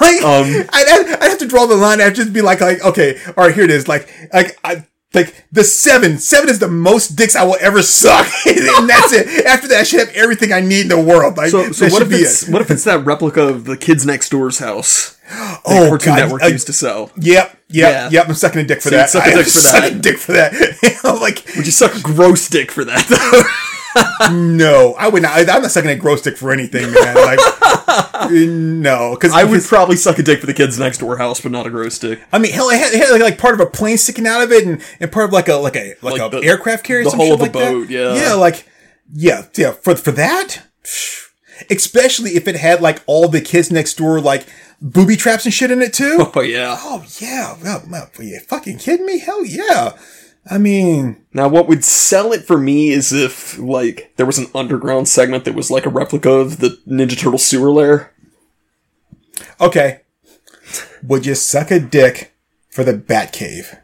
like, Um, I'd, I'd have to draw the line. I'd just be like, like, okay, all right, here it is. Like, like, I, like the seven, seven is the most dicks I will ever suck, and that's it. After that, I should have everything I need in the world. Like, so, so what if it's it. what if it's that replica of the kids next door's house? Oh, Cartoon God, Network uh, used to sell. Yep, yep, Yeah. yep. I'm sucking a dick for So that. suck a dick for that. sucking dick for that. Like, Would you suck a gross dick for that? no, I would not. I, I'm not sucking a gross dick for anything, man. Like, no, because I would probably suck a dick for the kids next door house, but not a gross dick. I mean, hell, it had, it had like, like part of a plane sticking out of it, and, and part of like a like a like, Like a the- aircraft carrier, the shit of a like that. boat, yeah. yeah, like yeah, yeah. For for that, especially if it had like all the kids next door like booby traps and shit in it too. Oh yeah. oh yeah, well, well, are you fucking kidding me? Hell yeah. I mean, Now, what would sell it for me is if, like, there was an underground segment that was like a replica of the Ninja Turtle sewer lair. okay. Would you suck a dick for the Batcave?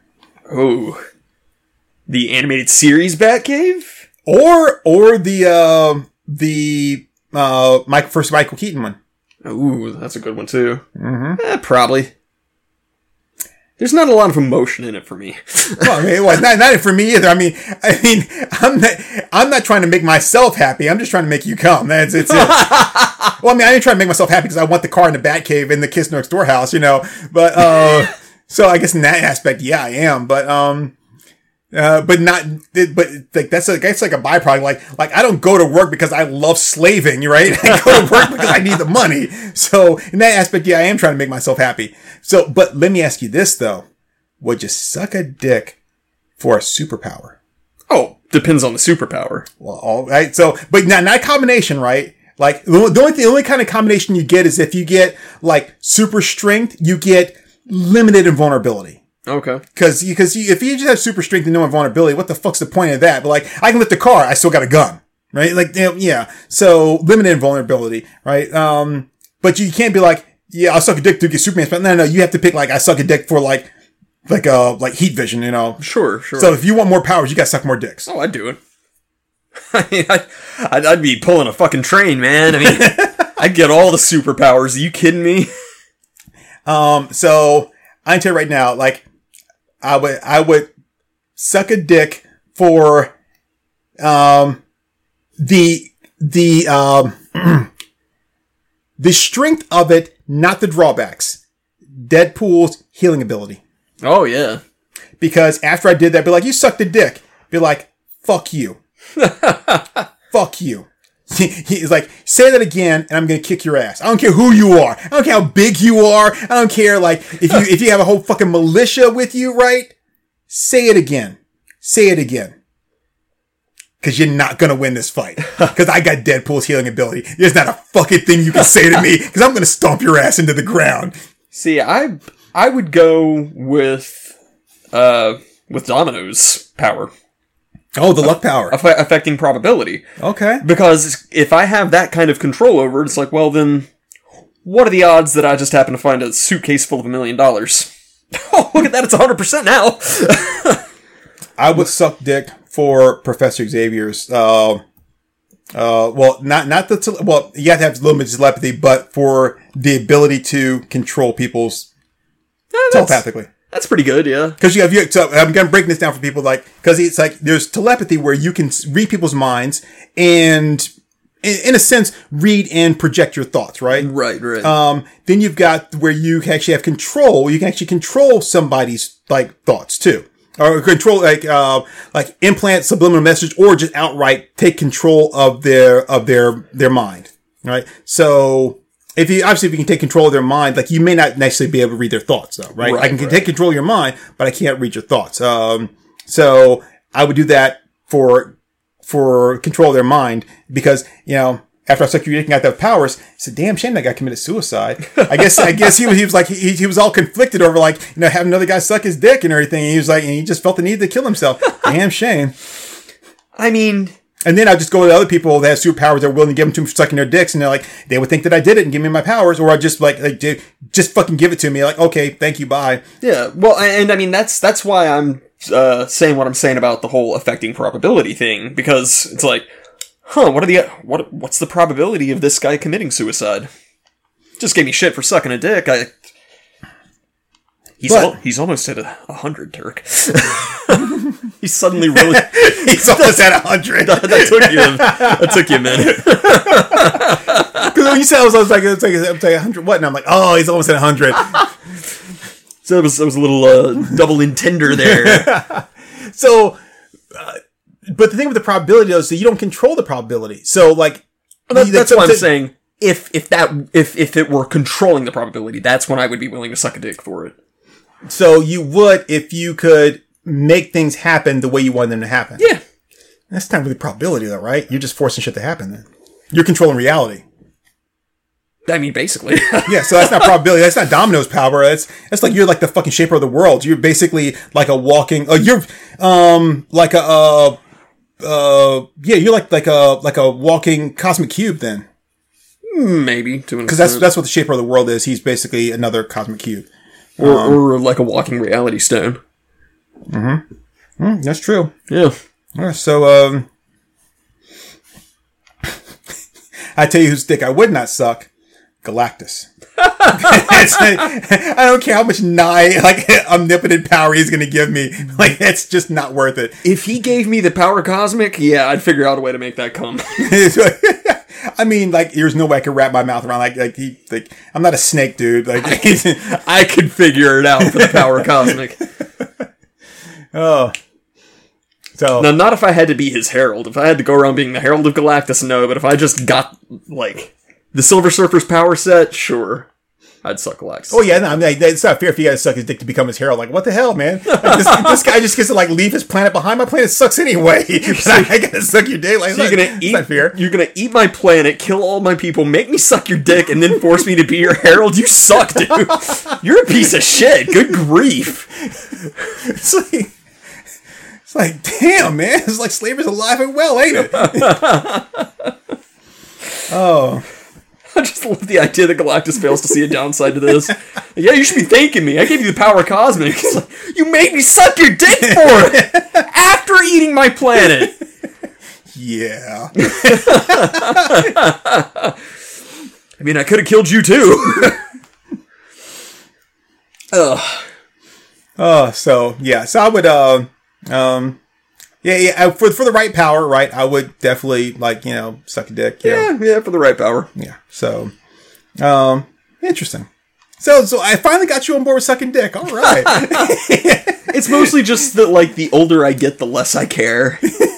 Oh. The animated series Batcave? Or or the uh, the uh Mike first Michael Keaton one? Ooh, that's a good one too. Mm-hmm. Eh, probably. There's not a lot of emotion in it for me. Well, I mean, well, not, not for me either. I mean, I mean, I'm not, I'm not trying to make myself happy. I'm just trying to make you come. That's it's it. well, I mean, I didn't try to make myself happy because I want the car in the Batcave in the Kids Next Door house, you know. But uh, so I guess in that aspect, yeah, I am. But um, uh, but not, but like that's like that's like a byproduct. Like like I don't go to work because I love slaving, right? I go to work because I need the money. So in that aspect, yeah, I am trying to make myself happy. So, but let me ask you this though: Would you suck a dick for a superpower? oh, depends on the superpower. Well, all right. So, but not not a combination, right? Like the only, the only kind of combination you get is if you get like super strength, you get limited invulnerability. Okay. Because because if you just have super strength and no invulnerability, what the fuck's the point of that? But like, I can lift a car, I still got a gun, right? Like, yeah. So limited invulnerability, right? Um, but you can't be like, yeah, I'll suck a dick to get Superman. But no, no, you have to pick like, I suck a dick for like, like uh, like heat vision, you know. Sure, sure. So if you want more powers, you gotta suck more dicks. oh, I'd do it. I mean, I'd, I'd be pulling a fucking train, man. I mean, I'd get all the superpowers. Are you kidding me? Um, so I tell you right now, like I would, I would suck a dick for, um, the, the, um, the strength of it, not the drawbacks. Deadpool's healing ability. Oh yeah. Because after I did that, be like, you sucked a dick. Be like, fuck you. fuck you. He's like, say that again, and I'm gonna kick your ass. I don't care who you are. I don't care how big you are. I don't care like if you if you have a whole fucking militia with you, right? Say it again. Say it again. Cause you're not gonna win this fight. Cause I got Deadpool's healing ability. There's not a fucking thing you can say to me. Cause I'm gonna stomp your ass into the ground. See, I I would go with uh with Domino's power Oh, the luck power. aff- affecting probability. Okay. Because if I have that kind of control over it, it's like, well, then what are the odds that I just happen to find a suitcase full of a million dollars? Oh, look at that! It's hundred percent now. I would suck dick for Professor Xavier's. Uh, uh, well, not not the tele- well. You have to have a little bit of telepathy, but for the ability to control people's telepathically. That's pretty good, yeah. Because you have you. So I'm gonna break this down for people like because it's like there's telepathy where you can read people's minds and. In, in a sense, read and project your thoughts, right? Right, right. Um, then you've got where you can actually have control. You can actually control somebody's like thoughts too, or control like uh like implant subliminal message, or just outright take control of their of their their mind. Right. So if you obviously if you can take control of their mind, like you may not necessarily be able to read their thoughts though, right? Right, I can right. take control of your mind, but I can't read your thoughts. Um, so I would do that for for control of their mind because you know after I sucked your dick and got those powers, I said, "Damn shame that guy committed suicide." I guess I guess he was he was like he, he was all conflicted over like you know having another guy suck his dick and everything. And he was like and he just felt the need to kill himself. Damn shame. I mean, And then I just go to other people that have superpowers that are willing to give them to me for sucking their dicks, and they're like, they would think that I did it and give me my powers, or I just like, like ju- just fucking give it to me. Like, okay, thank you, bye. yeah. Well, and I mean that's that's why I'm uh, saying what I'm saying about the whole affecting probability thing because it's like, huh? What are the what? What's the probability of this guy committing suicide? Just gave me shit for sucking a dick. I. He's But- al- he's almost at a, a hundred, Turk. he's suddenly really He's almost at a hundred. that took you that took you a minute. Because when you said I was, I was like, it's like, it's like a hundred what? And I'm like, oh, he's almost at a hundred. So it was, it was a little uh, double intender there. so, uh, but the thing with the probability though is that you don't control the probability. So, like, That- you- that's what I'm saying. If if that if if it were controlling the probability, that's when I would be willing to suck a dick for it. So you would if you could make things happen the way you want them to happen. Yeah. That's not really probability though, right? You're just forcing shit to happen then. You're controlling reality. I mean, basically. Yeah, so that's not probability. That's not Domino's power. That's that's like you're like the fucking shaper of the world. You're basically like a walking. Uh, you're um like a uh uh yeah. You're like like a like a walking cosmic cube then, Maybe to an because that's that's what the shaper of the world is. He's basically another cosmic cube. or, or like a walking reality stone. Mm, that's true. Yeah. Yeah, so um, I tell you whose dick I would not suck. Galactus. I don't care how much nigh like omnipotent power he's gonna give me. Like it's just not worth it. If he gave me the power cosmic, yeah, I'd figure out a way to make that come. I mean, like there's no way I could wrap my mouth around like like he like I'm not a snake, dude. Like I could figure it out for the power cosmic. Oh, so Now, not if I had to be his herald. If I had to go around being the herald of Galactus, no. But if I just got like the Silver Surfer's power set, sure, I'd suck Galactus. Oh yeah, no, I mean, it's not fair if you gotta suck his dick to become his herald. Like, what the hell, man? Like, this, this guy just gets to like leave his planet behind. My planet sucks anyway. I, I gotta suck your dick. Like, So you're gonna eat. not fair. You're gonna eat my planet, kill all my people, make me suck your dick, and then force me to be your herald. You suck, dude. You're a piece of shit. Good grief. It's like, it's like, damn, man. It's like slavery's alive and well, ain't it? oh, I just love the idea that Galactus fails to see a downside to this. Yeah, you should be thanking me. I gave you the power cosmic. Like, you made me suck your dick for it after eating my planet. Yeah. I mean, I could have killed you too. Ugh. Oh, so yeah, so I would, uh, um, yeah, yeah, I- for for the right power, right? I would definitely like you know suck a dick. you know. Yeah, yeah, for the right power. Yeah. So, um, interesting. So, so I finally got you on board with sucking dick. All right. It's mostly just that, like, the older I get, the less I care.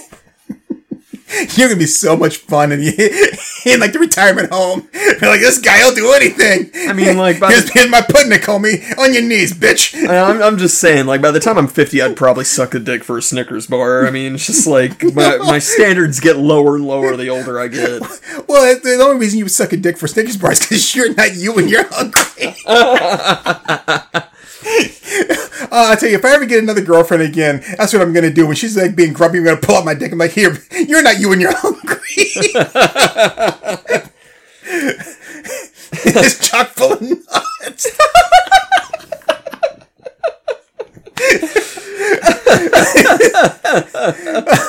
You're gonna be so much fun in, in like the retirement home. You're like this guy will do anything. I mean, like, by here's, the, here's my pudding, homie. On your knees, bitch. I'm, I'm just saying, like, by the time I'm 50, I'd probably suck a dick for a Snickers bar. I mean, it's just like my, my standards get lower and lower the older I get. Well, the only reason you suck a dick for Snickers bars is because you're not you and you're hungry. Uh, I tell you, if I ever get another girlfriend again, that's what I'm gonna do. When she's like being grumpy, I'm gonna pull out my dick. I'm like, here, you're not you and you're hungry. it's chock full of nuts.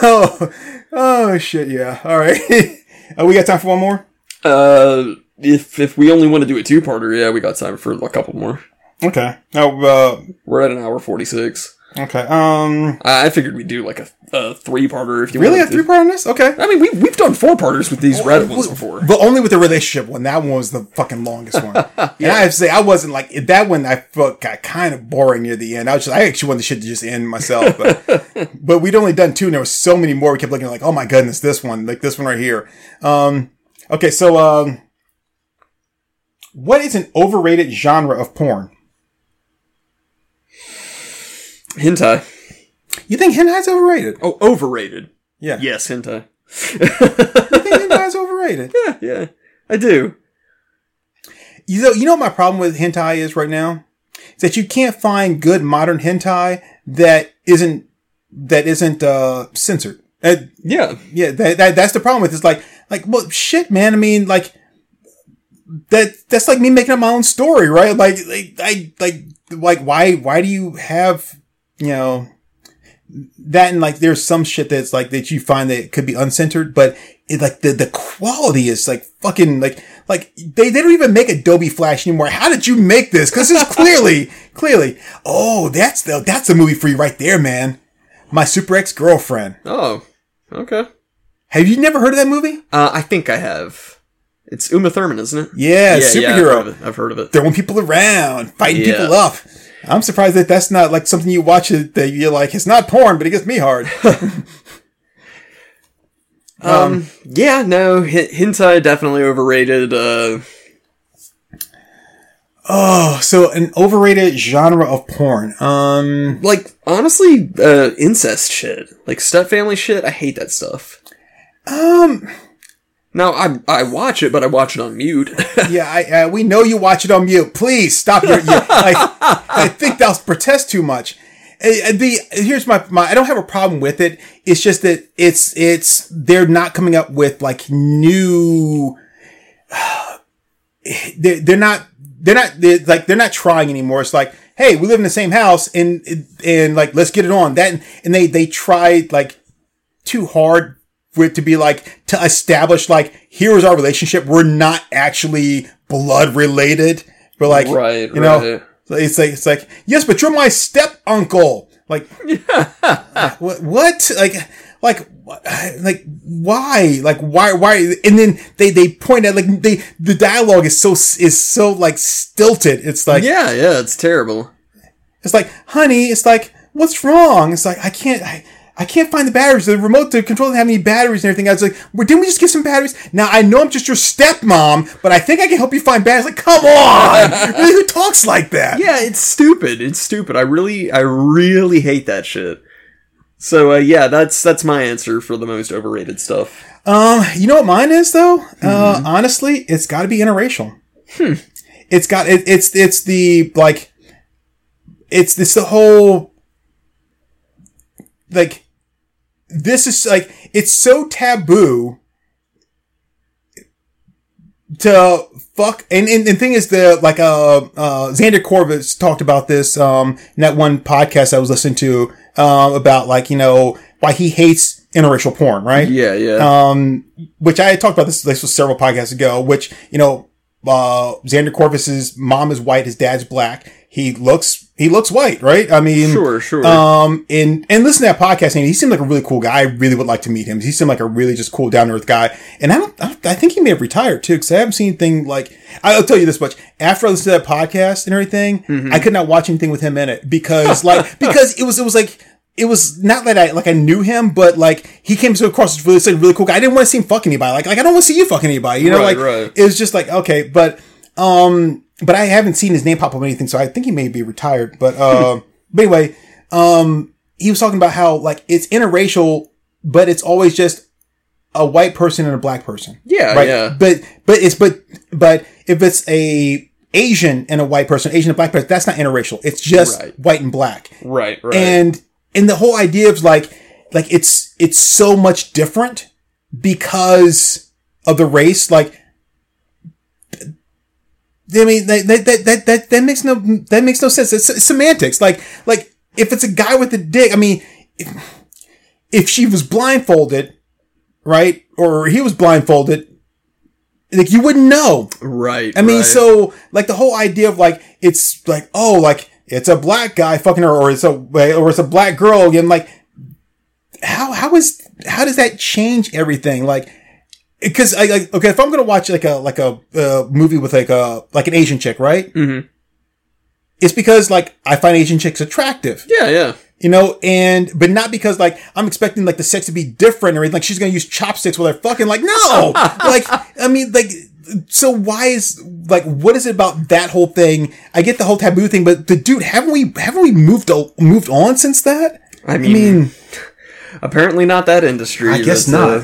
oh, oh shit, yeah. All right, uh, we got time for one more. Uh, if if we only want to do a two parter, yeah, we got time for a couple more. Okay. Oh, uh, We're at an hour 46. okay. Um, I figured we'd do like a, a three parter if you really a three part on this? Okay. I mean, we, we've done four parters with these red ones before. But only with the relationship one. That one was the fucking longest one. And I have to say, I wasn't like that one. I felt got kind of boring near the end. I was just, I actually wanted the shit to just end myself. But, but we'd only done two, and there was so many more. We kept looking like, oh my goodness, this one, like this one right here. Um, okay, so um, what is an overrated genre of porn? Hentai. You think hentai's overrated? Oh, overrated. Yeah. Yes, hentai. You think hentai's overrated? Yeah, yeah, I do. You know, you know what my problem with hentai is right now? Is that you can't find good modern hentai that isn't that isn't uh censored. Uh, Yeah. yeah, that, that that's the problem with it. It's like like well shit, man. I mean, like that that's like me making up my own story, right? Like like I like like why why do you have you know that and like there's some shit that's like that you find that could be uncensored, but it like the the quality is like fucking like like they, they don't even make Adobe Flash anymore. How did you make this? Because it's clearly clearly oh that's the that's a movie for you right there, man. My super ex girlfriend. Oh, okay. Have you never heard of that movie? Uh, I think I have. It's Uma Thurman, isn't it? Yeah, I've superhero. heard. I've heard of it. Throwing people around, fighting Yeah. people up. I'm surprised that that's not like something you watch it that you're like, it's not porn, but it gets me hard. Um, yeah, no, h- hentai definitely overrated. Uh, oh, so an overrated genre of porn. Um, like honestly, uh, incest shit, like step family shit. I hate that stuff. um, Now I I watch it, but I watch it on mute. yeah, I, uh, we know you watch it on mute. Please stop your, your I, I think they'll protest too much. Uh, The here's my, my I don't have a problem with it. It's just that it's it's they're not coming up with like new. They're, they're not they're not they're, like they're not trying anymore. It's like hey, we live in the same house and and like let's get it on that and they they tried like too hard for it to be like to establish like here is our relationship. We're not actually blood related, but like Right, you know, right. it's like it's like yes, but you're my step uncle. Like what? What? Like like like why? Like why? Why? And then they they point at like they the dialogue is so is so like stilted. It's like yeah, yeah, it's terrible. it's like, honey, it's like, what's wrong? It's like, I can't, I, I can't find the batteries. The remote the control doesn't have any batteries and everything. I was like, well, didn't we just get some batteries? Now I know I'm just your stepmom, but I think I can help you find batteries. Like, come on, really, who talks like that? Yeah, it's stupid. It's stupid. I really, I really hate that shit. So uh, yeah, that's that's my answer for the most overrated stuff. Um, you know what mine is though? Uh, honestly, it's got to be interracial. Hmm. It's got it, it's it's the like, it's this the whole like this is like it's so taboo to fuck and and, and thing is the like uh uh Xander Corvus talked about this um in that one podcast I was listening to um about like you know why he hates interracial porn, right? Yeah, yeah. Um, which I had talked about this, this was several podcasts ago, which, you know, uh, Xander Corvus's mom is white, his dad's black. He looks, he looks white, right? I mean, sure, sure. um, and, and listen to that podcast and he seemed like a really cool guy. I really would like to meet him. He seemed like a really just cool down to earth guy. And I don't, I don't, I think he may have retired too, cause I haven't seen anything like, I'll tell you this much. After I listened to that podcast and everything, I could not watch anything with him in it because like, because it was, it was like, it was not that I like I knew him, but like he came so across as really like, really cool guy. I didn't want to see him fuck anybody. Like like I don't want to see you fucking anybody. You know, Right, like right. it was just like okay, but um, but I haven't seen his name pop up or anything, so I think he may be retired. But uh, but anyway, um, he was talking about how like it's interracial, but it's always just a white person and a black person. Yeah, right. yeah. But but it's but but if it's a Asian and a white person, Asian and black person, that's not interracial. It's just Right. white and black right, right. and and the whole idea of like like it's it's so much different because of the race like I mean that that that that, that, that makes no that makes no sense it's, it's semantics like like if it's a guy with a dick I mean if, if she was blindfolded right or he was blindfolded like you wouldn't know right. I mean, right. so like the whole idea of like it's like oh like it's a black guy fucking her or it's a or it's a black girl again like how how is how does that change everything like because I like okay if I'm gonna watch like a like a uh, movie with like a like an Asian chick right Mhm. it's because like I find Asian chicks attractive Yeah, yeah. you know, and but not because like I'm expecting like the sex to be different or anything. Like she's gonna use chopsticks with her fucking like no, like I mean like so why is like what is it about that whole thing? I get the whole taboo thing, but the dude haven't we haven't we moved o- moved on since that? I I mean, mean, apparently not that industry. I guess not.